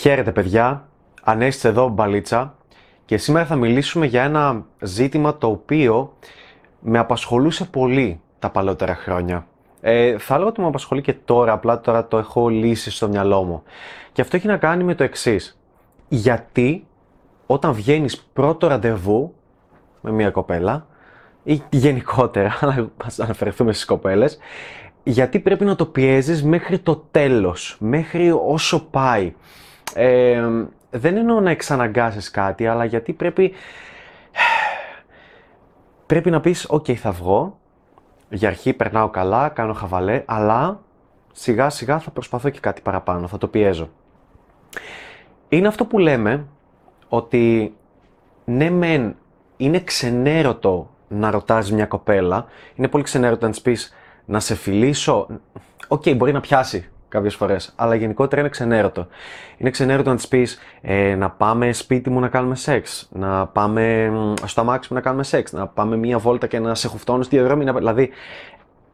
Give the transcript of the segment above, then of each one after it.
Χαίρετε παιδιά, Ανέστης εδώ Μπαλίτσα και σήμερα θα μιλήσουμε για ένα ζήτημα το οποίο με απασχολούσε πολύ τα παλαιότερα χρόνια. Ε, θα έλεγα ότι με απασχολεί και τώρα, απλά τώρα το έχω λύσει στο μυαλό μου. Και αυτό έχει να κάνει με το εξής. Γιατί όταν βγαίνεις πρώτο ραντεβού με μια κοπέλα ή γενικότερα, αλλά ας αναφερθούμε στις κοπέλες, γιατί πρέπει να το πιέζεις μέχρι το τέλος, μέχρι όσο πάει. Ε, δεν εννοώ να εξαναγκάσεις κάτι, αλλά γιατί πρέπει, πρέπει να πεις «ΟΚ, θα βγω, για αρχή περνάω καλά, κάνω χαβαλέ, αλλά σιγά σιγά θα προσπαθώ και κάτι παραπάνω, θα το πιέζω». Είναι αυτό που λέμε ότι ναι μεν είναι ξενέρωτο να ρωτάς μια κοπέλα, είναι πολύ ξενέρωτο να της πεις να σε φιλήσω, okay, μπορεί να πιάσει κάποιες φορές. Αλλά γενικότερα είναι ξενέρωτο. Είναι ξενέρωτο να της πεις ε, να πάμε σπίτι μου να κάνουμε σεξ, να πάμε στο αμάξι μου να κάνουμε σεξ, να πάμε μία βόλτα και να σε χουφτώνω στη διαδρομή. Να... Δηλαδή,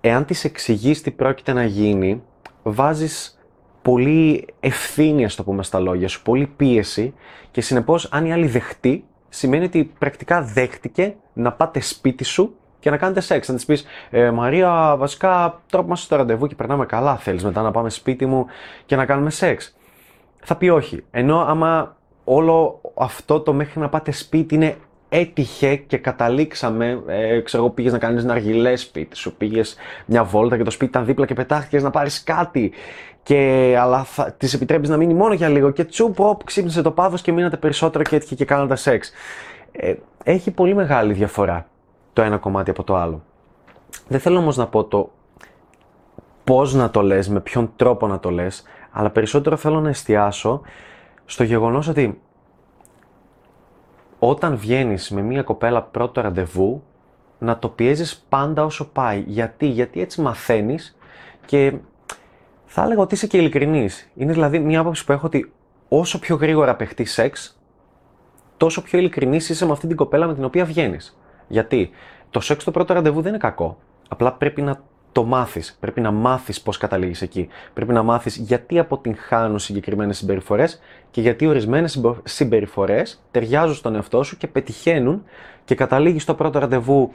εάν της εξηγείς τι πρόκειται να γίνει, βάζεις πολύ ευθύνη, ας το πούμε στα λόγια σου, πολύ πίεση και συνεπώς, αν η άλλη δεχτεί, σημαίνει ότι πρακτικά δέχτηκε να πάτε σπίτι σου και να κάνετε σεξ. Να της πεις ε, Μαρία, βασικά τώρα που είμαστε στο ραντεβού και περνάμε καλά, θέλεις μετά να πάμε σπίτι μου και να κάνουμε σεξ. Θα πει όχι. Ενώ άμα όλο αυτό το μέχρι να πάτε σπίτι είναι έτυχε και καταλήξαμε, ε, ξέρω πήγες να κάνεις ένα αργυλέ σπίτι σου, πήγες μια βόλτα και το σπίτι ήταν δίπλα και πετάχτηκες να πάρεις κάτι και, αλλά θα, της επιτρέπεις να μείνει μόνο για λίγο και τσουπ, οπ, ξύπνησε το πάθος και μείνατε περισσότερο και έτυχε και κάνατε σεξ. Ε, έχει πολύ μεγάλη διαφορά το ένα κομμάτι από το άλλο. Δεν θέλω όμως να πω το πώς να το λες, με ποιον τρόπο να το λες, αλλά περισσότερο θέλω να εστιάσω στο γεγονός ότι όταν βγαίνεις με μία κοπέλα πρώτο ραντεβού, να το πιέζεις πάντα όσο πάει. Γιατί, γιατί έτσι μαθαίνεις και θα έλεγα ότι είσαι και ειλικρινής. Είναι δηλαδή μια άποψη που έχω ότι όσο πιο γρήγορα παιχτεί σεξ, τόσο πιο ειλικρινής είσαι με αυτή την κοπέλα με την οποία βγαίνεις. Γιατί; Το σεξ το πρώτο ραντεβού δεν είναι κακό. Απλά πρέπει να το μάθεις. Πρέπει να μάθεις πώς καταλήγεις εκεί. Πρέπει να μάθεις γιατί αποτυγχάνουν συγκεκριμένες συμπεριφορές και γιατί ορισμένες συμπεριφορές ταιριάζουν στον εαυτό σου και πετυχαίνουν και καταλήγεις στο πρώτο ραντεβού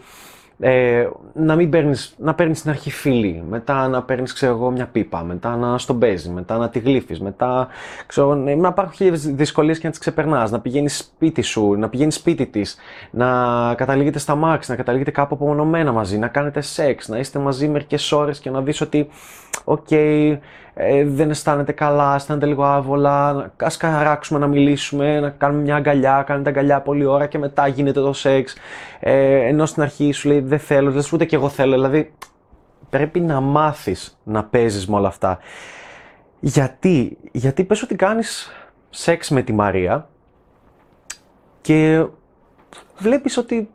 ε, να μην παίρνεις, να παίρνεις στην αρχή φίλη, μετά να παίρνεις ξέρω εγώ μια πίπα, μετά να στον παίζει, μετά να τη γλύφεις, μετά ξέρω, ναι, να υπάρχουν χίλιες δυσκολίες και να τις ξεπερνάς, να πηγαίνεις σπίτι σου, να πηγαίνεις σπίτι της, να καταλήγετε στ' αμάξι, να καταλήγετε κάπου απομονωμένα μαζί, να κάνετε σεξ, να είστε μαζί μερικές ώρες και να δεις ότι okay, ε, δεν αισθάνεται καλά, αισθάνεται λίγο άβολα, ας αράξουμε να μιλήσουμε, να κάνουμε μια αγκαλιά, κάνετε αγκαλιά πολλή ώρα και μετά γίνεται το σεξ. Ε, ενώ στην αρχή σου λέει δεν θέλω, δεν σου ούτε και εγώ θέλω. Δηλαδή πρέπει να μάθεις να παίζεις με όλα αυτά. Γιατί, γιατί πες ότι κάνεις σεξ με τη Μαρία και βλέπεις ότι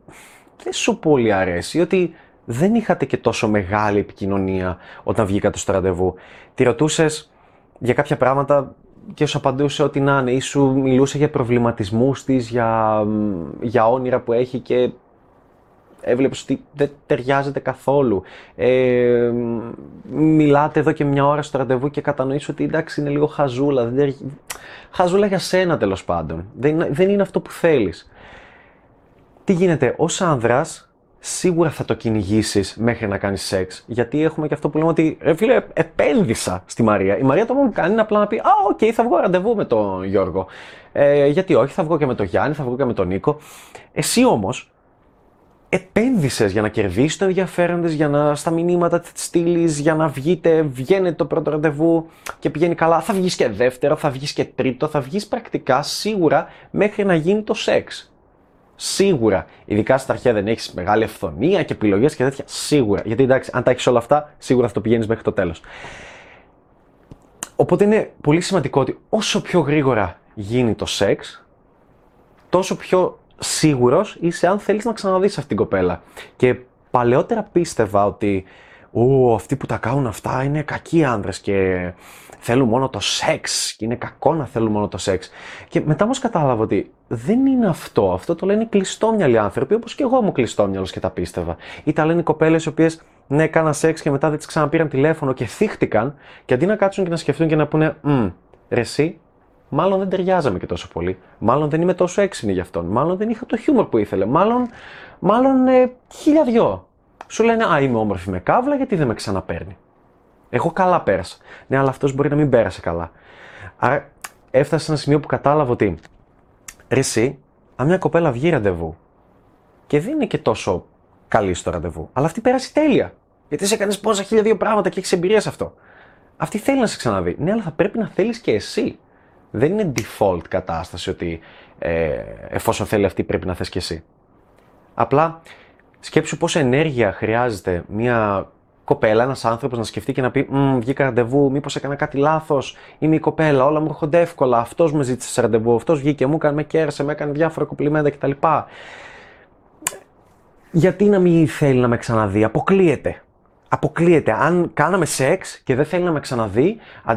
δεν σου πολύ αρέσει, ότι δεν είχατε και τόσο μεγάλη επικοινωνία όταν βγήκατε στο ραντεβού. Τη ρωτούσες για κάποια πράγματα και σου απαντούσε ότι να είναι, ή σου μιλούσε για προβληματισμούς της, για, για όνειρα που έχει και έβλεπες ότι δεν ταιριάζεται καθόλου. Ε, μιλάτε εδώ και μια ώρα στο ραντεβού και κατανοείς ότι εντάξει είναι λίγο χαζούλα. Δεν Χαζούλα για σένα τέλος πάντων. Δεν, δεν είναι αυτό που θέλεις. Τι γίνεται, ως άνδρας σίγουρα θα το κυνηγήσεις μέχρι να κάνεις σεξ. Γιατί έχουμε και αυτό που λέμε ότι ρε φίλε, επένδυσα στη Μαρία. Η Μαρία το μόνο που κάνει είναι απλά να πει Α, okay, θα βγω ραντεβού με τον Γιώργο. Ε, γιατί όχι, θα βγω και με τον Γιάννη, θα βγω και με τον Νίκο. Εσύ όμως επένδυσες για να κερδίσεις το ενδιαφέρον τη, για να στα μηνύματα της στείλεις, για να βγείτε, βγαίνετε το πρώτο ραντεβού και πηγαίνει καλά. Θα βγεις και δεύτερο, θα βγεις και τρίτο, θα βγεις πρακτικά σίγουρα μέχρι να γίνει το σεξ. Σίγουρα. Ειδικά στα αρχαία δεν έχεις μεγάλη ευθονία και επιλογές και τέτοια. Σίγουρα. Γιατί εντάξει, αν τα έχεις όλα αυτά, σίγουρα θα το πηγαίνεις μέχρι το τέλος. Οπότε είναι πολύ σημαντικό ότι όσο πιο γρήγορα γίνει το σεξ, τόσο πιο σίγουρος είσαι αν θέλεις να ξαναδείς αυτή την κοπέλα. Και παλαιότερα πίστευα ότι Ω, αυτοί που τα κάνουν αυτά είναι κακοί άνδρες και θέλουν μόνο το σεξ και είναι κακό να θέλουν μόνο το σεξ. Και μετά όμως κατάλαβα ότι δεν είναι αυτό. Αυτό το λένε κλειστόμυαλοι άνθρωποι, όπως και εγώ μου κλειστόμυαλος και τα πίστευα. Ή τα λένε οι κοπέλες οι οποίες ναι, έκαναν σεξ και μετά δεν τις ξαναπήραν τηλέφωνο και θύχτηκαν και αντί να κάτσουν και να σκεφτούν και να πούνε Μmm, ρε εσύ, Μάλλον δεν ταιριάζαμε και τόσο πολύ. Μάλλον δεν είμαι τόσο έξυπνη γι' αυτόν. Μάλλον δεν είχα το χιούμορ που ήθελε. Μάλλον, μάλλον ε, χίλια δυο. Σου λένε Α, είμαι όμορφη με καύλα, γιατί δεν με ξαναπέρνει. Εγώ καλά πέρασα. Ναι, αλλά αυτός μπορεί να μην πέρασε καλά. Άρα έφτασε σε ένα σημείο που κατάλαβα ότι ρε εσύ, αν μια κοπέλα βγει ραντεβού και δεν είναι και τόσο καλή στο ραντεβού, αλλά αυτή πέρασε τέλεια. Γιατί σε έκανες πόσα χίλια δύο πράγματα και έχεις εμπειρία σε αυτό. Αυτή θέλει να σε ξαναδεί. Ναι, αλλά θα πρέπει να θέλεις και εσύ. Δεν είναι default κατάσταση ότι ε, εφόσον θέλει αυτή πρέπει να θες και εσύ. Απλά σκέψου πόσα ενέργεια χρειάζεται μια κοπέλα, ένας άνθρωπος να σκεφτεί και να πει: Μmm, βγήκα ραντεβού, μήπως έκανα κάτι λάθος. Είμαι η κοπέλα, όλα μου έρχονται εύκολα. Αυτός με ζήτησε σε ραντεβού, αυτός βγήκε, μου έκανε, με κέρασε, με έκανε διάφορα κοπλιμέντα κτλ. Γιατί να μην θέλει να με ξαναδεί, αποκλείεται. Αποκλείεται. Αν κάναμε σεξ και δεν θέλει να με ξαναδεί,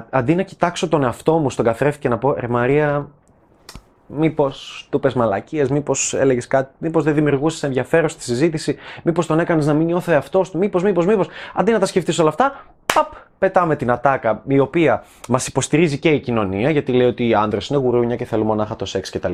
αντί να κοιτάξω τον εαυτό μου στον καθρέφτη και να πω Ρε Μαρία, μήπως του πες μαλακίες, μήπως έλεγες κάτι, μήπως δεν δημιουργούσες ενδιαφέρον στη συζήτηση, μήπως τον έκανες να μην νιώθει αυτός του, μήπως, μήπως, μήπως. Αντί να τα σκεφτείς όλα αυτά, παπ, πετάμε την ατάκα, η οποία μας υποστηρίζει και η κοινωνία, γιατί λέει ότι οι άντρες είναι γουρούνια και θέλουν μονάχα το σεξ κτλ.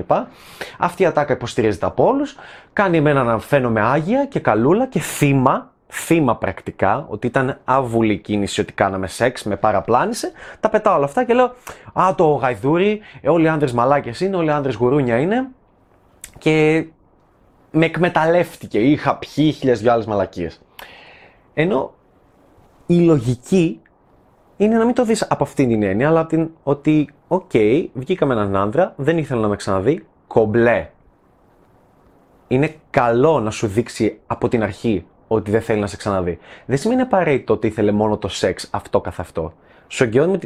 Αυτή η ατάκα υποστηρίζεται από όλους, κάνει εμένα να φαίνομαι άγια και καλούλα και θύμα θύμα πρακτικά, ότι ήταν άβουλη κίνηση ότι κάναμε σεξ, με παραπλάνησε, τα πετάω όλα αυτά και λέω Α, το γαϊδούρι, ε, όλοι οι άντρες μαλάκες είναι, όλοι οι άντρες γουρούνια είναι. Και με εκμεταλλεύτηκε, είχα πιει χίλιες δυο άλλες μαλακίες. Ενώ η λογική είναι να μην το δεις από αυτήν την έννοια, αλλά από την ότι, okay, βγήκα με έναν άντρα, δεν ήθελε να με ξαναδεί, κομπλέ. Είναι καλό να σου δείξει από την αρχή ότι δεν θέλει να σε ξαναδεί. Δεν σημαίνει απαραίτητα ότι ήθελε μόνο το σεξ αυτό καθ' αυτό.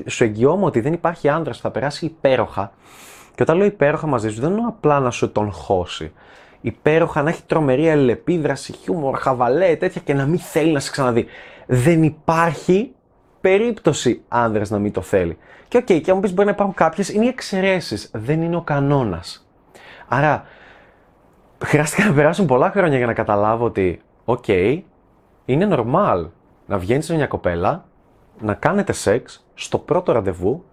Σου εγγυώμαι ότι δεν υπάρχει άντρας που θα περάσει υπέροχα. Και όταν λέω υπέροχα μαζί σου, δεν εννοώ απλά να σου τον χώσει. Υπέροχα να έχει τρομερή αλληλεπίδραση, χιούμορ, χαβαλέ, τέτοια και να μην θέλει να σε ξαναδεί. Δεν υπάρχει περίπτωση άνδρας να μην το θέλει. Και okay, και αν μου πεις μπορεί να υπάρχουν κάποιες, είναι οι εξαιρέσεις. Δεν είναι ο κανόνας. Άρα, χρειάστηκε να περάσουν πολλά χρόνια για να καταλάβω ότι okay, είναι normal να βγαίνεις με μια κοπέλα, να κάνετε σεξ στο πρώτο ραντεβού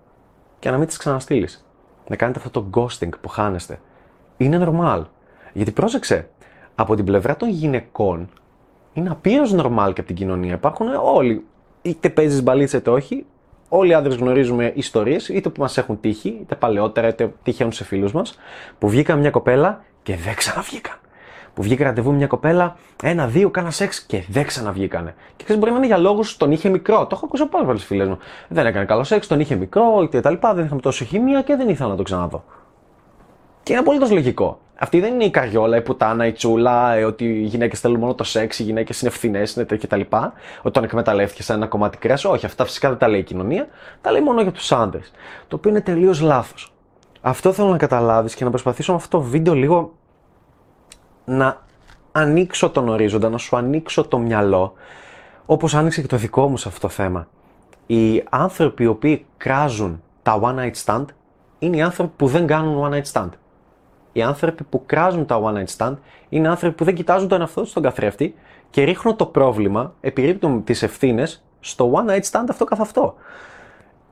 και να μην τη ξαναστείλεις. Να κάνετε αυτό το ghosting που χάνεστε. Είναι normal. Γιατί πρόσεξε, από την πλευρά των γυναικών είναι απείρως normal και από την κοινωνία. Υπάρχουν όλοι. Είτε παίζεις μπαλίτσα είτε όχι. Όλοι οι άντρες γνωρίζουμε ιστορίες, είτε που μας έχουν τύχει, είτε παλαιότερα, είτε τυχαίνουν σε φίλους μας, που βγήκαν μια κοπέλα και δεν ξαναβγήκαν που βγήκε ραντεβού μια κοπέλα, ένα-δύο, κάνα σεξ και δεν ξαναβγήκανε. Και ξέρεις, μπορεί να είναι για λόγους τον είχε μικρό. Το έχω ακούσει από πάρα πολλές φίλες μου. Δεν έκανε καλό σεξ, τον είχε μικρό κτλ. Δεν είχαμε τόσο χημία και δεν ήθελα να το ξαναδώ. Και είναι απολύτως λογικό. Αυτή δεν είναι η καριόλα, η πουτάνα, η τσούλα, ε, ότι οι γυναίκες θέλουν μόνο το σεξ, οι γυναίκες είναι ευθυνέ κτλ. Ότι τον εκμεταλλεύτηκε σε ένα κομμάτι κρέας. Όχι, αυτά φυσικά δεν τα λέει η κοινωνία. Τα λέει μόνο για τους άντρες. Το οποίο είναι τελείως λάθος. Αυτό θέλω να καταλάβεις και να προσπαθήσω με αυτό το βίντεο λίγο να ανοίξω τον ορίζοντα, να σου ανοίξω το μυαλό, όπως άνοιξε και το δικό μου σε αυτό το θέμα. Οι άνθρωποι οι οποίοι κράζουν τα one night stand είναι οι άνθρωποι που δεν κάνουν one night stand. Οι άνθρωποι που κράζουν τα one night stand είναι άνθρωποι που δεν κοιτάζουν τον εαυτό τους στον καθρέφτη και ρίχνουν το πρόβλημα, επιρρύπτουν τις ευθύνες στο one night stand αυτό καθ' αυτό.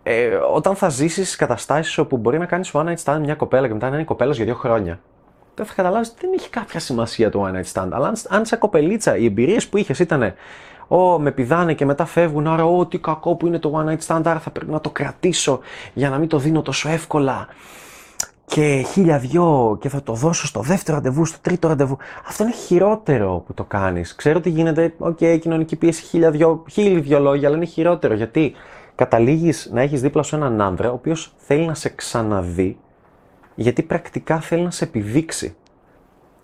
Ε, όταν θα ζήσεις καταστάσεις όπου μπορεί να κάνεις one night stand μια κοπέλα και μετά να είναι κοπέλα σου για δύο χρόνια, δεν θα καταλάβεις ότι δεν έχει κάποια σημασία το one night stand. Αλλά αν, αν σαν κοπελίτσα οι εμπειρίες που είχες ήταν Ω, με πηδάνε και μετά φεύγουν. Άρα, ό, τι κακό που είναι το one night stand. Άρα θα πρέπει να το κρατήσω για να μην το δίνω τόσο εύκολα. Και χίλια δυο και θα το δώσω στο δεύτερο ραντεβού, στο τρίτο ραντεβού. Αυτό είναι χειρότερο που το κάνεις. Ξέρω ότι γίνεται, okay, κοινωνική πίεση, χίλια δυο, χίλιοι δυο λόγια, αλλά είναι χειρότερο. Γιατί καταλήγεις να έχεις δίπλα σου έναν άντρα, ο οποίος θέλει να σε ξαναδεί γιατί πρακτικά θέλει να σε επιδείξει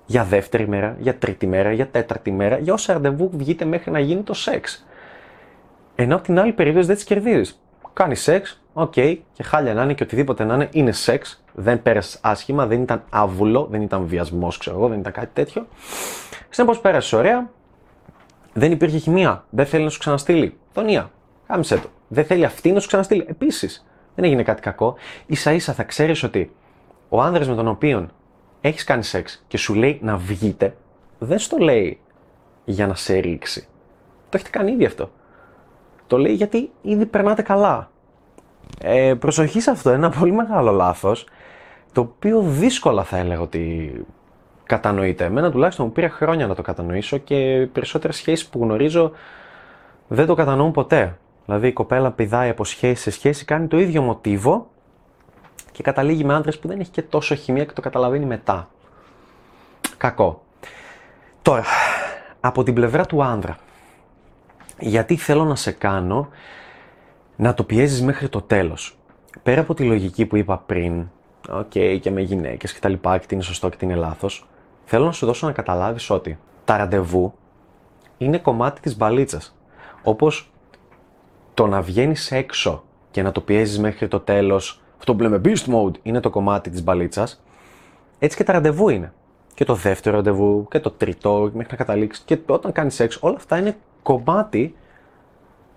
για δεύτερη μέρα, για τρίτη μέρα, για τέταρτη μέρα, για όσα ραντεβού βγείτε μέχρι να γίνει το σεξ. Ενώ από την άλλη περίπτωση δεν τις κερδίζεις. Κάνεις σεξ, okay, και χάλια να είναι και οτιδήποτε να είναι, είναι σεξ, δεν πέρασες άσχημα, δεν ήταν άβουλο, δεν ήταν βιασμός, ξέρω εγώ, δεν ήταν κάτι τέτοιο. Συνεπώς πέρασες ωραία, δεν υπήρχε χημεία, δεν θέλει να σου ξαναστείλει. Δονία, κάμισε το. Δεν θέλει αυτή να σου ξαναστείλει. Επίσης, δεν έγινε κάτι κακό. σα ίσα θα ξέρεις ότι ο άνδρας με τον οποίο έχεις κάνει σεξ και σου λέει να βγείτε, δεν στο λέει για να σε ρίξει. Το έχετε κάνει ήδη αυτό. Το λέει γιατί ήδη περνάτε καλά. Ε, προσοχή σε αυτό, ένα πολύ μεγάλο λάθος. το οποίο δύσκολα θα έλεγα ότι κατανοείται. Εμένα τουλάχιστον μου πήρε χρόνια να το κατανοήσω και περισσότερες σχέσεις που γνωρίζω δεν το κατανοούν ποτέ. Δηλαδή η κοπέλα πηδάει από σχέση σε σχέση, κάνει το ίδιο μοτίβο και καταλήγει με άντρες που δεν έχει και τόσο χημία και το καταλαβαίνει μετά. Κακό. Τώρα, από την πλευρά του άνδρα, γιατί θέλω να σε κάνω να το πιέζεις μέχρι το τέλος. Πέρα από τη λογική που είπα πριν, okay, και με γυναίκες και τα λοιπά, και τι είναι σωστό και τι είναι λάθος, θέλω να σου δώσω να καταλάβεις ότι τα ραντεβού είναι κομμάτι της μπαλίτσας. Όπως το να βγαίνεις έξω και να το πιέζεις μέχρι το τέλος, αυτό που λέμε beast mode, είναι το κομμάτι της μπαλίτσας, έτσι και τα ραντεβού είναι. Και το δεύτερο ραντεβού και το τρίτο μέχρι να καταλήξεις και όταν κάνεις σεξ, όλα αυτά είναι κομμάτι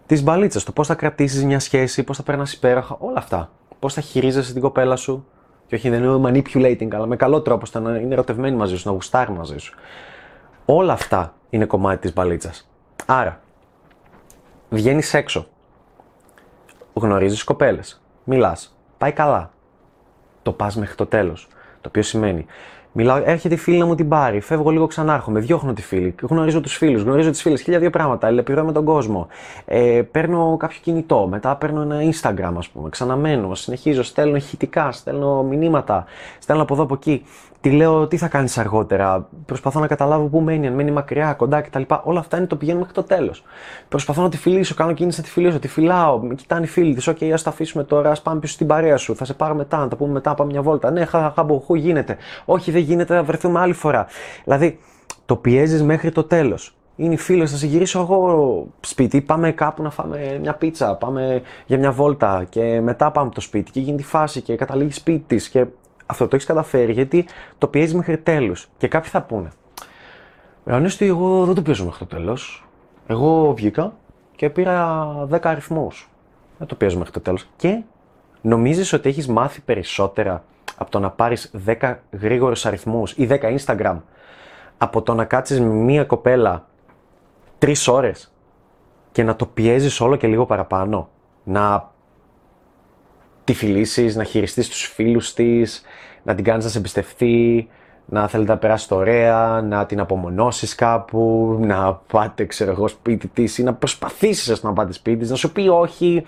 της μπαλίτσας. Το πώς θα κρατήσεις μια σχέση, πώς θα περνάς υπέροχα, όλα αυτά. Πώς θα χειρίζεσαι την κοπέλα σου. Και όχι, δεν είναι manipulating, αλλά με καλό τρόπο ώστε να είναι ερωτευμένη μαζί σου, να γουστάρει μαζί σου. Όλα αυτά είναι κομμάτι της μπαλίτσας. Άρα, βγαίνεις έξω. Γνωρίζεις κοπέλες. Μιλάς. Πάει καλά. Το πας μέχρι το τέλος. Το οποίο σημαίνει Μιλάω, έρχεται η φίλη να μου την πάρει. Φεύγω λίγο, ξανάρχομαι. Διώχνω τη φίλη. Γνωρίζω τους φίλους, γνωρίζω τις φίλες. Χίλια δύο πράγματα. Ελεπιδρώ με τον κόσμο. Ε, παίρνω κάποιο κινητό. Μετά παίρνω ένα Instagram, ας πούμε. Ξαναμένω. Συνεχίζω. Στέλνω ηχητικά. Στέλνω μηνύματα. Στέλνω από εδώ από εκεί. Τη λέω τι θα κάνεις αργότερα; Προσπαθώ να καταλάβω πού μένει, αν μένει μακριά, κοντά κτλ. Όλα αυτά είναι το πηγαίνω μέχρι το τέλος. Προσπαθώ να τη φιλήσω. Κάνω κίνηση να τη φιλήσω. Τη φιλάω. Με κοιτάνε οι φίλοι της. Okay, ας τα αφήσουμε τώρα. Α πάμε πίσω στην παρέα σου. Θα σε πάρω μετά. Να τα πούμε μετά. Πάμε μια βόλτα. Ναι, χαχαχαμποχού γίνεται. Όχι, δεν γίνεται, θα βρεθούμε άλλη φορά. Δηλαδή, το πιέζεις μέχρι το τέλος. Είναι οι φίλες, θα σε γυρίσω εγώ σπίτι. Πάμε κάπου να φάμε μια πίτσα. Πάμε για μια βόλτα και μετά πάμε το σπίτι. Και γίνεται η φάση και καταλήγεις σπίτι της. Και αυτό το έχεις καταφέρει γιατί το πιέζει μέχρι τέλους. Και κάποιοι θα πούνε. Ανέστη, εγώ δεν το πιέζω μέχρι το τέλος. Εγώ βγήκα και πήρα 10 αριθμούς. Δεν το πιέζω μέχρι το τέλος. Και νομίζεις ότι έχεις μάθει περισσότερα από το να πάρεις 10 γρήγορους αριθμούς ή 10 Instagram από το να κάτσεις με μία κοπέλα 3 ώρες και να το πιέζεις όλο και λίγο παραπάνω. Να τη φιλήσεις, να χειριστείς τους φίλους της, να την κάνεις να σε εμπιστευτεί, να θέλετε να περάσεις ωραία, να την απομονώσεις κάπου, να πάτε, ξέρω εγώ, σπίτι της ή να προσπαθήσεις να πάτε σπίτι της, να σου πει όχι,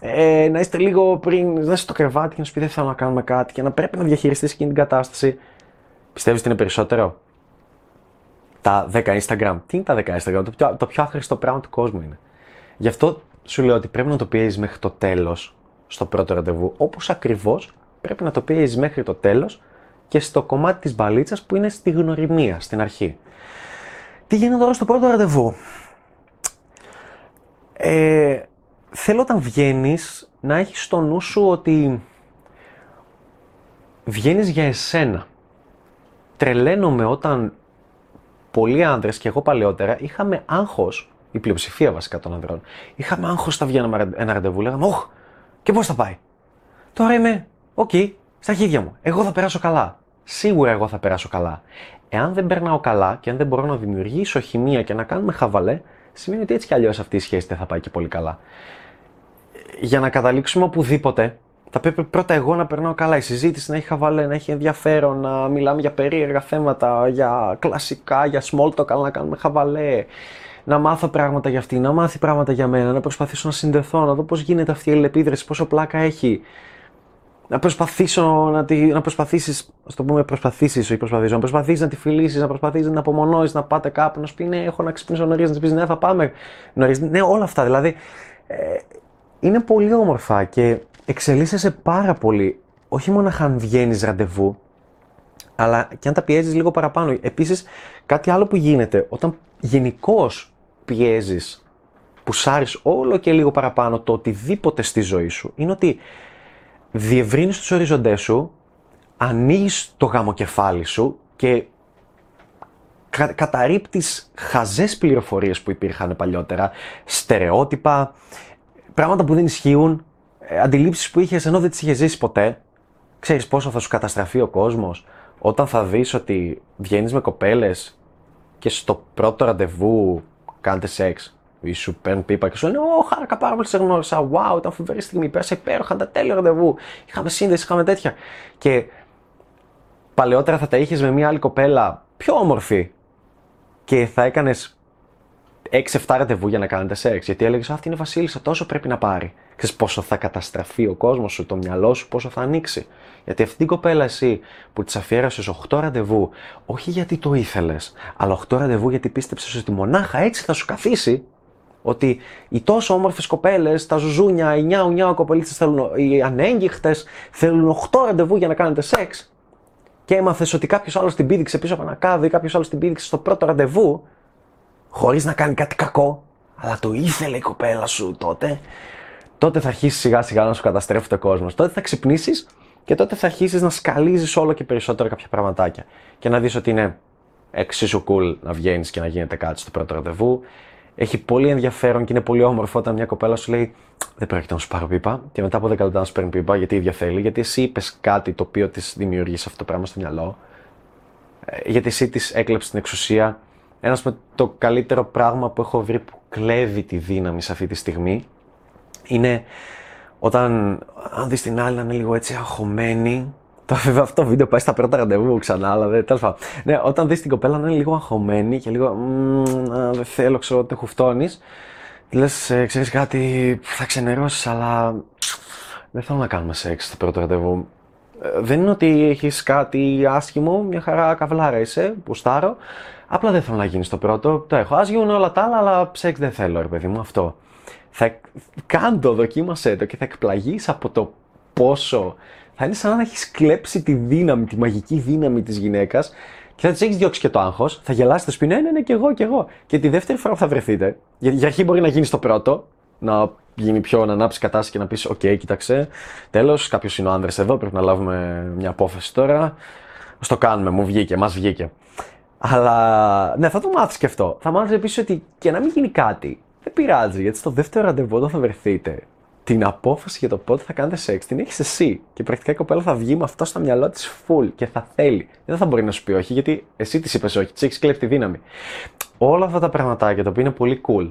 ε, να είστε λίγο πριν, να είσαι στο κρεβάτι και να σου πει δεν θέλω να κάνουμε κάτι και να πρέπει να διαχειριστείς εκείνη την κατάσταση. Πιστεύεις ότι είναι περισσότερο; Τα 10 Instagram. Τι είναι τα 10 Instagram, το πιο, το πιο άχρηστο πράγμα του κόσμου είναι. Γι' αυτό σου λέω ότι πρέπει να το πιέζεις μέχρι το τέλος στο πρώτο ραντεβού, όπως ακριβώς πρέπει να το πιέζει μέχρι το τέλος και στο κομμάτι της μπαλίτσας που είναι στη γνωριμία, στην αρχή. Τι γίνεται τώρα στο πρώτο ραντεβού; Ε, θέλω όταν βγαίνεις να έχεις στο νου σου ότι βγαίνεις για εσένα. Τρελαίνομαι όταν πολλοί άνδρες και εγώ παλαιότερα είχαμε άγχος, η πλειοψηφία βασικά των ανδρών, είχαμε άγχος όταν βγαίναμε ένα ραντεβού, λέγαμε «Ωχ, και πώς θα πάει». Τώρα είμαι «Okay, στα χέρια μου. Εγώ θα περάσω καλά. Σίγουρα εγώ θα περάσω καλά. Εάν δεν περνάω καλά και αν δεν μπορώ να δημιουργήσω χημεία και να κάνουμε χαβαλέ, σημαίνει ότι έτσι κι αλλιώς αυτή η σχέση δεν θα πάει και πολύ καλά. Για να καταλήξουμε οπουδήποτε, θα πρέπει πρώτα εγώ να περνάω καλά. Η συζήτηση να έχει χαβαλέ, να έχει ενδιαφέρον, να μιλάμε για περίεργα θέματα, για κλασικά, για small talk, αλλά να κάνουμε χαβαλέ. Να μάθω πράγματα για αυτή, να μάθει πράγματα για μένα, να προσπαθήσω να συνδεθώ, να δω πώς γίνεται αυτή η αλληλεπίδραση, πόσο πλάκα έχει. Να προσπαθήσω να, τη, να προσπαθήσεις, ας το πούμε προσπαθήσεις, όχι προσπαθήσω, να προσπαθήσεις να τη φιλήσεις, να προσπαθήσεις να απομονώσεις, να πάτε κάπου, να σου πει ναι έχω να ξυπνήσω νωρίς, να σου πεις ναι θα πάμε νωρίς, ναι όλα αυτά, δηλαδή ε, είναι πολύ όμορφα και εξελίσσεσαι πάρα πολύ, όχι μόνο αν βγαίνεις ραντεβού, αλλά και αν τα πιέζεις λίγο παραπάνω. Επίσης, κάτι άλλο που γίνεται, όταν γενικώς πιέζεις, που σάρεις όλο και λίγο παραπάνω το οτιδήποτε στη ζωή σου, είναι ότι διευρύνεις τους οριζοντές σου, ανοίγεις το γαμοκεφάλι σου και κα, καταρρύπτεις χαζές πληροφορίες που υπήρχαν παλιότερα, στερεότυπα, πράγματα που δεν ισχύουν, ε, αντιλήψεις που είχες ενώ δεν τις είχες ζήσει ποτέ. Ξέρεις πόσο θα σου καταστραφεί ο κόσμος όταν θα δεις ότι βγαίνεις με κοπέλες και στο πρώτο ραντεβού κάνετε σεξ ή σου παίρνουν πίπα και σου λένε Ω, χάρηκα πάρα πολύ, σε γνώρισα. Wow, ήταν φοβερή στιγμή. Πέρασα υπέροχα, τα τέλειο ραντεβού. Είχαμε σύνδεση, είχαμε τέτοια. Και παλαιότερα θα τα είχες με μια άλλη κοπέλα πιο όμορφη και θα έκανες 6-7 ραντεβού για να κάνετε σεξ. Γιατί έλεγες Αυτή είναι Βασίλισσα, τόσο πρέπει να πάρει. Ξέρεις πόσο θα καταστραφεί ο κόσμος σου, το μυαλό σου, πόσο θα ανοίξει. Γιατί αυτή την κοπέλα εσύ που της αφιέρωσες 8 ραντεβού, όχι γιατί το ήθελες, αλλά 8 ραντεβού γιατί πίστεψες ότι μονάχα έτσι θα σου καθίσει. Ότι οι τόσο όμορφες κοπέλες, τα ζουζούνια, οι νιάου νιάου κοπελίτσες, οι ανέγγιχτες, θέλουν 8 ραντεβού για να κάνετε σεξ. Και έμαθες ότι κάποιος άλλος την πήδηξε πίσω από ένα κάδο ή κάποιος άλλος την πήδηξε στο πρώτο ραντεβού, χωρίς να κάνει κάτι κακό, αλλά το ήθελε η κοπέλα σου τότε, τότε θα αρχίσεις σιγά σιγά να σου καταστρέφει ο κόσμος. Τότε θα ξυπνήσεις και τότε θα αρχίσεις να σκαλίζεις όλο και περισσότερο κάποια πραγματάκια. Και να δεις ότι είναι εξίσου cool να βγαίνεις και να γίνεται κάτι στο πρώτο ραντεβού. Έχει πολύ ενδιαφέρον και είναι πολύ όμορφο όταν μια κοπέλα σου λέει Δεν πρόκειται να σου πάρω πίπα και μετά από 10 λεπτά να σου παίρνει πίπα γιατί η ίδια θέλει, γιατί εσύ είπες κάτι το οποίο της δημιουργεί αυτό το πράγμα στο μυαλό. Ε, γιατί εσύ της έκλεψες την εξουσία. Ένας με το καλύτερο πράγμα που έχω βρει που κλέβει τη δύναμη σε αυτή τη στιγμή είναι όταν, αν δεις την άλλη να είναι λίγο έτσι αγχωμένη, το, βέβαια αυτό το βίντεο πάει στα πρώτα ραντεβού ξανά, αλλά δεν τέλος πάντων. Ναι, όταν δεις την κοπέλα να είναι λίγο αγχωμένη και λίγο δεν θέλω, ξέρω ότι χουφτώνεις, λες, ε, ξέρεις κάτι, θα ξενερώσεις, αλλά δεν θέλω να κάνουμε σεξ στο πρώτο ραντεβού. Ε, δεν είναι ότι έχεις κάτι άσχημο, μια χαρά καβλάρα είσαι, πουστάρω. Απλά δεν θέλω να γίνεις το πρώτο. Το έχω. Άσχημο όλα τα άλλα, αλλά σεξ δεν θέλω, ρε παιδί μου, αυτό θα κάντο, δοκίμασέ το και θα εκπλαγείς από το πόσο θα είναι σαν να έχεις κλέψει τη δύναμη, τη μαγική δύναμη της γυναίκας και θα της έχεις διώξει και το άγχος. Θα γελάσετε σπίτι, ναι, ναι, ναι, και εγώ, και εγώ. Και τη δεύτερη φορά που θα βρεθείτε, γιατί για αρχή μπορεί να γίνει το πρώτο, να γίνει πιο, να ανάψει κατάσταση και να πεις: οκ, okay, κοίταξε, τέλος, κάποιος είναι ο άνδρας εδώ, πρέπει να λάβουμε μια απόφαση τώρα. Αν το κάνουμε, μου βγήκε, μας βγήκε. Αλλά ναι, θα το μάθεις και αυτό. Θα μάθεις επίσης ότι και να μην γίνει κάτι, δεν πειράζει, γιατί στο δεύτερο ραντεβού όταν θα βρεθείτε, την απόφαση για το πότε θα κάνετε σεξ την έχεις εσύ. Και πρακτικά η κοπέλα θα βγει με αυτό στο μυαλό της full και θα θέλει. Δεν θα μπορεί να σου πει όχι, γιατί εσύ της είπες όχι, της έχεις κλέψει τη δύναμη. Όλα αυτά τα πραγματάκια τα οποία είναι πολύ cool,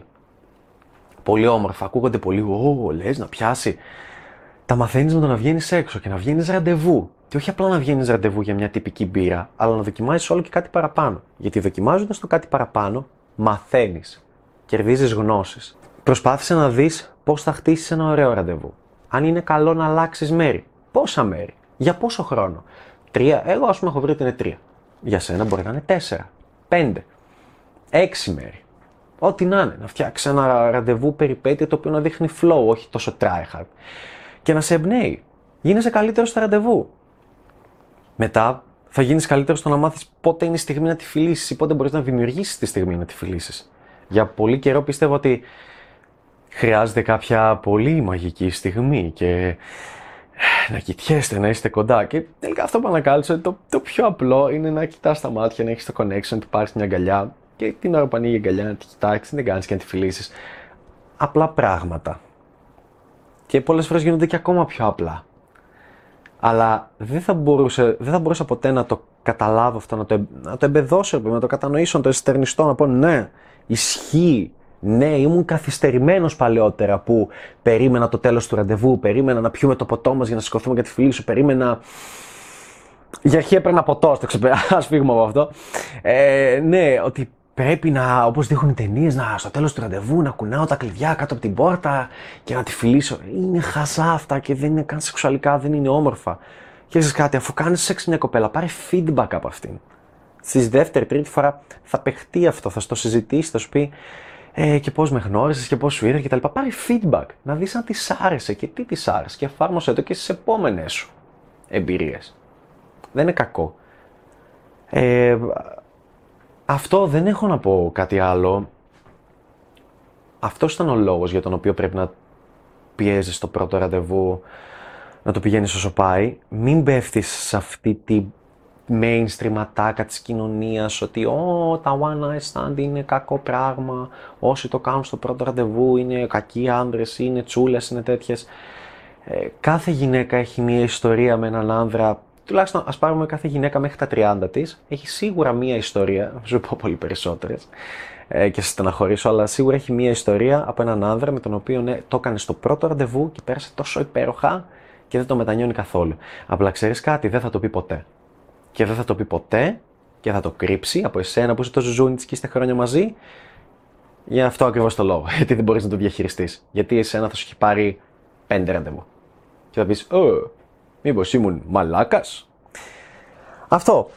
πολύ όμορφα, ακούγονται πολύ, Ω, λες να πιάσει. Τα μαθαίνεις με το να βγαίνεις έξω και να βγαίνεις ραντεβού. Και όχι απλά να βγαίνεις ραντεβού για μια τυπική μπύρα, αλλά να δοκιμάζει όλο και κάτι παραπάνω. Γιατί δοκιμάζοντας το κάτι παραπάνω, μαθαίνεις κερδίζεις γνώσεις. Προσπάθησε να δεις πώς θα χτίσεις ένα ωραίο ραντεβού. Αν είναι καλό να αλλάξεις μέρη. Πόσα μέρη; Για πόσο χρόνο; Τρία. Εγώ, ας πούμε, έχω βρει ότι είναι τρία. Για σένα μπορεί να είναι τέσσερα. Πέντε. Έξι μέρη. Ό,τι να είναι. Να φτιάξεις ένα ραντεβού περιπέτεια το οποίο να δείχνει flow, όχι τόσο tryhard. Και να σε εμπνέει. Γίνεσαι καλύτερος στο ραντεβού. Μετά θα γίνεις καλύτερος στο να μάθεις πότε είναι η στιγμή να τη φιλήσεις ή πότε μπορείς να δημιουργήσεις τη στιγμή να τη φιλήσεις για πολύ καιρό πίστευα ότι χρειάζεται κάποια πολύ μαγική στιγμή και να κοιτιέστε, να είστε κοντά. Και τελικά αυτό που ανακάλυψα ότι το, το πιο απλό είναι να κοιτάς τα μάτια, να έχεις το connection, να πάρεις μια αγκαλιά και την ώρα που ανοίγει η αγκαλιά να τη κοιτάξεις, δεν κάνεις και να τη φιλήσεις. Απλά πράγματα. Και πολλές φορές γίνονται και ακόμα πιο απλά. Αλλά δεν θα, μπορούσε, δεν θα μπορούσα ποτέ να το καταλάβω αυτό, να το, να το εμπεδώσω, να το κατανοήσω, να το εστερνιστώ, να πω ναι, Ισχύει. Ναι, ήμουν καθυστερημένος παλαιότερα που περίμενα το τέλος του ραντεβού, περίμενα να πιούμε το ποτό μας για να σηκωθούμε για τη φιλή σου, περίμενα. Για αρχή έπαιρνα ποτό, στο ξεπέρα. Α φύγουμε από αυτό. Ε, ναι, ότι πρέπει να, όπως δείχνουν οι ταινίες, να στο τέλος του ραντεβού να κουνάω τα κλειδιά κάτω από την πόρτα και να τη φιλήσω. Είναι χαζά αυτά και δεν είναι καν σεξουαλικά, δεν είναι όμορφα. Και ξέρει κάτι, αφού κάνεις σεξ μια κοπέλα, πάρε feedback από αυτήν στη δεύτερη, τρίτη φορά θα παιχτεί αυτό, θα στο συζητήσει, θα σου πει ε, και πώς με γνώρισες και πώς σου ήρθε κτλ. Πάρει feedback, να δεις αν της άρεσε και τι της άρεσε και εφάρμοσε το και στις επόμενες σου εμπειρίες. Δεν είναι κακό. Ε, αυτό δεν έχω να πω κάτι άλλο. Αυτός ήταν ο λόγος για τον οποίο πρέπει να πιέζεις το πρώτο ραντεβού, να το πηγαίνεις όσο πάει. Μην πέφτεις σε αυτή την mainstream ατάκα της κοινωνίας ότι «Ω, τα one night stand είναι κακό πράγμα, όσοι το κάνουν στο πρώτο ραντεβού είναι κακοί άντρες, είναι τσούλες, είναι τέτοιες». Ε, κάθε γυναίκα έχει μία ιστορία με έναν άνδρα, τουλάχιστον ας πάρουμε κάθε γυναίκα μέχρι τα 30 της, έχει σίγουρα μία ιστορία, θα σου πω πολύ περισσότερες, ε, και σε στεναχωρήσω, αλλά σίγουρα έχει μία ιστορία από έναν άνδρα με τον οποίο ναι, το έκανε στο πρώτο ραντεβού και πέρασε τόσο υπέροχα και δεν το μετανιώνει καθόλου. Απλά ξέρεις κάτι, δεν θα το πει ποτέ και δεν θα το πει ποτέ και θα το κρύψει από εσένα που είσαι το ζουζούνι τη και είστε χρόνια μαζί. Για αυτό ακριβώς το λόγο. Γιατί δεν μπορείς να το διαχειριστείς. Γιατί εσένα θα σου έχει πάρει πέντε ραντεβού. Και θα πεις, Ω, μήπως ήμουν μαλάκας. Αυτό.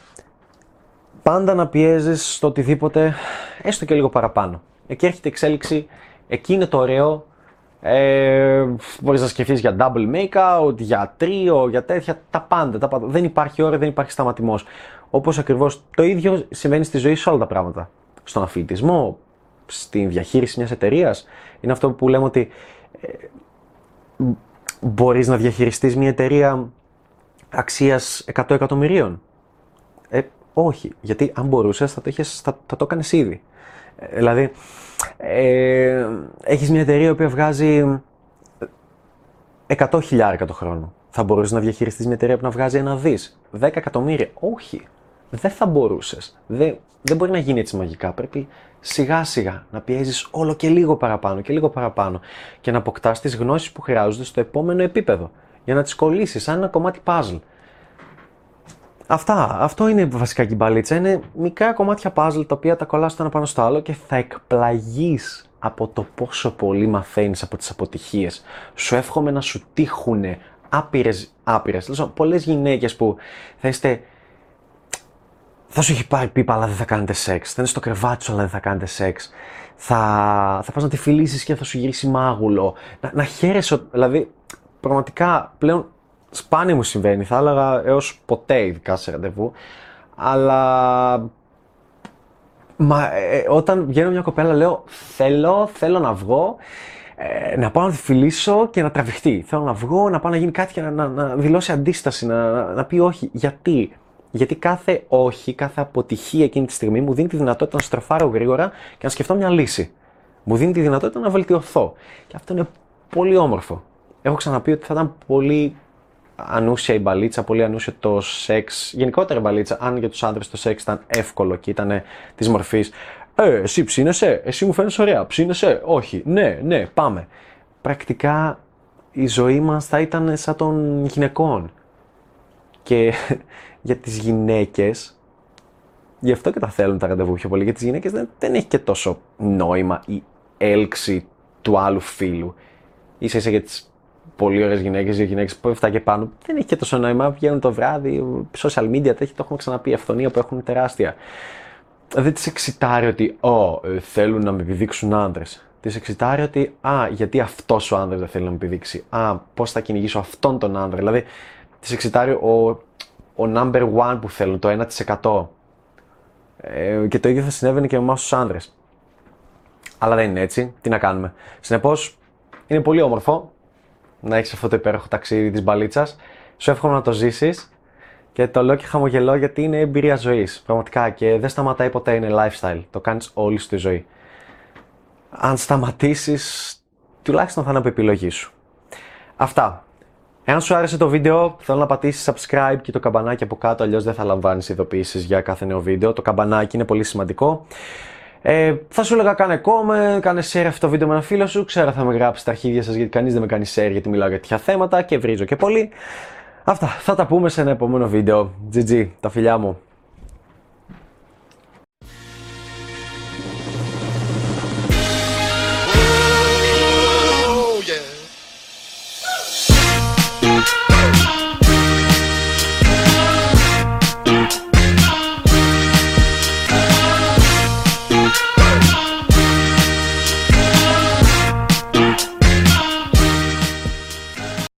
Πάντα να πιέζεις στο οτιδήποτε, έστω και λίγο παραπάνω. Εκεί έρχεται η εξέλιξη, εκεί είναι το ωραίο. Ε, Μπορείς να σκεφτείς για double make-out, για τρίο, για τέτοια, τα πάντα, τα πάντα. Δεν υπάρχει ώρα, δεν υπάρχει σταματημός. Όπως ακριβώς το ίδιο συμβαίνει στη ζωή σε όλα τα πράγματα. Στον αθλητισμό, στην διαχείριση μιας εταιρείας. Είναι αυτό που λέμε ότι ε, μπορείς να διαχειριστείς μια εταιρεία αξίας 100 εκατομμυρίων. Ε, όχι, γιατί αν μπορούσες θα το, είχες, θα, θα το έκανες ήδη. Ε, δηλαδή, ε, έχεις μια εταιρεία που βγάζει 100 χιλιάρικα το χρόνο. Θα μπορούσες να διαχειριστείς μια εταιρεία που να βγάζει ένα δις, 10 εκατομμύρια. Όχι, δεν θα μπορούσες. Δεν, δεν μπορεί να γίνει έτσι μαγικά. Πρέπει σιγά σιγά να πιέζεις όλο και λίγο παραπάνω και λίγο παραπάνω και να αποκτάς τις γνώσεις που χρειάζονται στο επόμενο επίπεδο για να τις κολλήσεις σαν ένα κομμάτι puzzle. Αυτά, αυτό είναι βασικά και η μπαλίτσα. Είναι μικρά κομμάτια puzzle τα οποία τα κολλάς το ένα πάνω στο άλλο και θα εκπλαγείς από το πόσο πολύ μαθαίνεις από τις αποτυχίες. Σου εύχομαι να σου τύχουν άπειρες, άπειρες, δηλαδή πολλές γυναίκες που θα είστε θα σου έχει πάρει πίπα αλλά δεν θα κάνετε σεξ. Θα είναι στο κρεβάτι σου αλλά δεν θα κάνετε σεξ. Θα, θα πας να τη φιλήσεις και θα σου γυρίσει μάγουλο. Να, να χαίρεσαι, δηλαδή πραγματικά πλέον σπάνια μου συμβαίνει. Θα έλεγα έως ποτέ ειδικά σε ραντεβού. Αλλά Μα, ε, ε, όταν βγαίνω μια κοπέλα λέω θέλω, θέλω να βγω, ε, να πάω να τη φιλήσω και να τραβηχτεί. Θέλω να βγω, να πάω να γίνει κάτι και να, να, να δηλώσει αντίσταση, να, να, να πει όχι. Γιατί; Γιατί κάθε όχι, κάθε αποτυχία εκείνη τη στιγμή μου δίνει τη δυνατότητα να στροφάρω γρήγορα και να σκεφτώ μια λύση. Μου δίνει τη δυνατότητα να βελτιωθώ. Και αυτό είναι πολύ όμορφο. Έχω ξαναπεί ότι θα ήταν πολύ ανούσια η μπαλίτσα, πολύ ανούσιο το σεξ. Γενικότερα η μπαλίτσα, αν για τους άντρε το σεξ ήταν εύκολο και ήταν της μορφής. Ε, εσύ ψήνεσαι, εσύ μου φαίνεσαι ωραία, ψήνεσαι, όχι, ναι, ναι, πάμε. Πρακτικά η ζωή μας θα ήταν σαν των γυναικών. Και για τις γυναίκες, γι' αυτό και τα θέλουν τα ραντεβού πιο πολύ, για τις γυναίκες δεν, δεν έχει και τόσο νόημα η έλξη του άλλου φίλου. Ίσα ίσα για τις πολύ ωραίες γυναίκες, για γυναίκες που έφτανε και πάνω, δεν έχει και τόσο νόημα, βγαίνουν το βράδυ, social media, τέτοια, το έχουμε ξαναπεί, αυθονία που έχουν τεράστια. Δεν τις εξητάρει ότι, ω, ε, θέλουν να με επιδείξουν άντρες. Τη εξητάρει ότι, α, γιατί αυτός ο άντρα δεν θέλει να με επιδείξει. Α, πώς θα κυνηγήσω αυτόν τον άντρα. Δηλαδή, τη εξητάρει ο ο number one που θέλουν, το 1%. Ε, και το ίδιο θα συνέβαινε και με εμάς τους άντρε. Αλλά δεν είναι έτσι. Τι να κάνουμε. Συνεπώς, είναι πολύ όμορφο να έχεις αυτό το υπέροχο ταξίδι της μπαλίτσας. Σου εύχομαι να το ζήσεις και το λέω και χαμογελώ γιατί είναι εμπειρία ζωής. Πραγματικά και δεν σταματάει ποτέ, είναι lifestyle. Το κάνεις όλη σου τη ζωή. Αν σταματήσεις, τουλάχιστον θα είναι από επιλογή σου. Αυτά. Εάν σου άρεσε το βίντεο, θέλω να πατήσεις subscribe και το καμπανάκι από κάτω, αλλιώς δεν θα λαμβάνεις ειδοποιήσεις για κάθε νέο βίντεο. Το καμπανάκι είναι πολύ σημαντικό. Ε, θα σου έλεγα κάνε comment, κάνε share αυτό το βίντεο με ένα φίλο σου. Ξέρω θα με γράψει τα αρχίδια σας γιατί κανείς δεν με κάνει share γιατί μιλάω για τέτοια θέματα και βρίζω και πολύ. Αυτά, θα τα πούμε σε ένα επόμενο βίντεο. GG, τα φιλιά μου.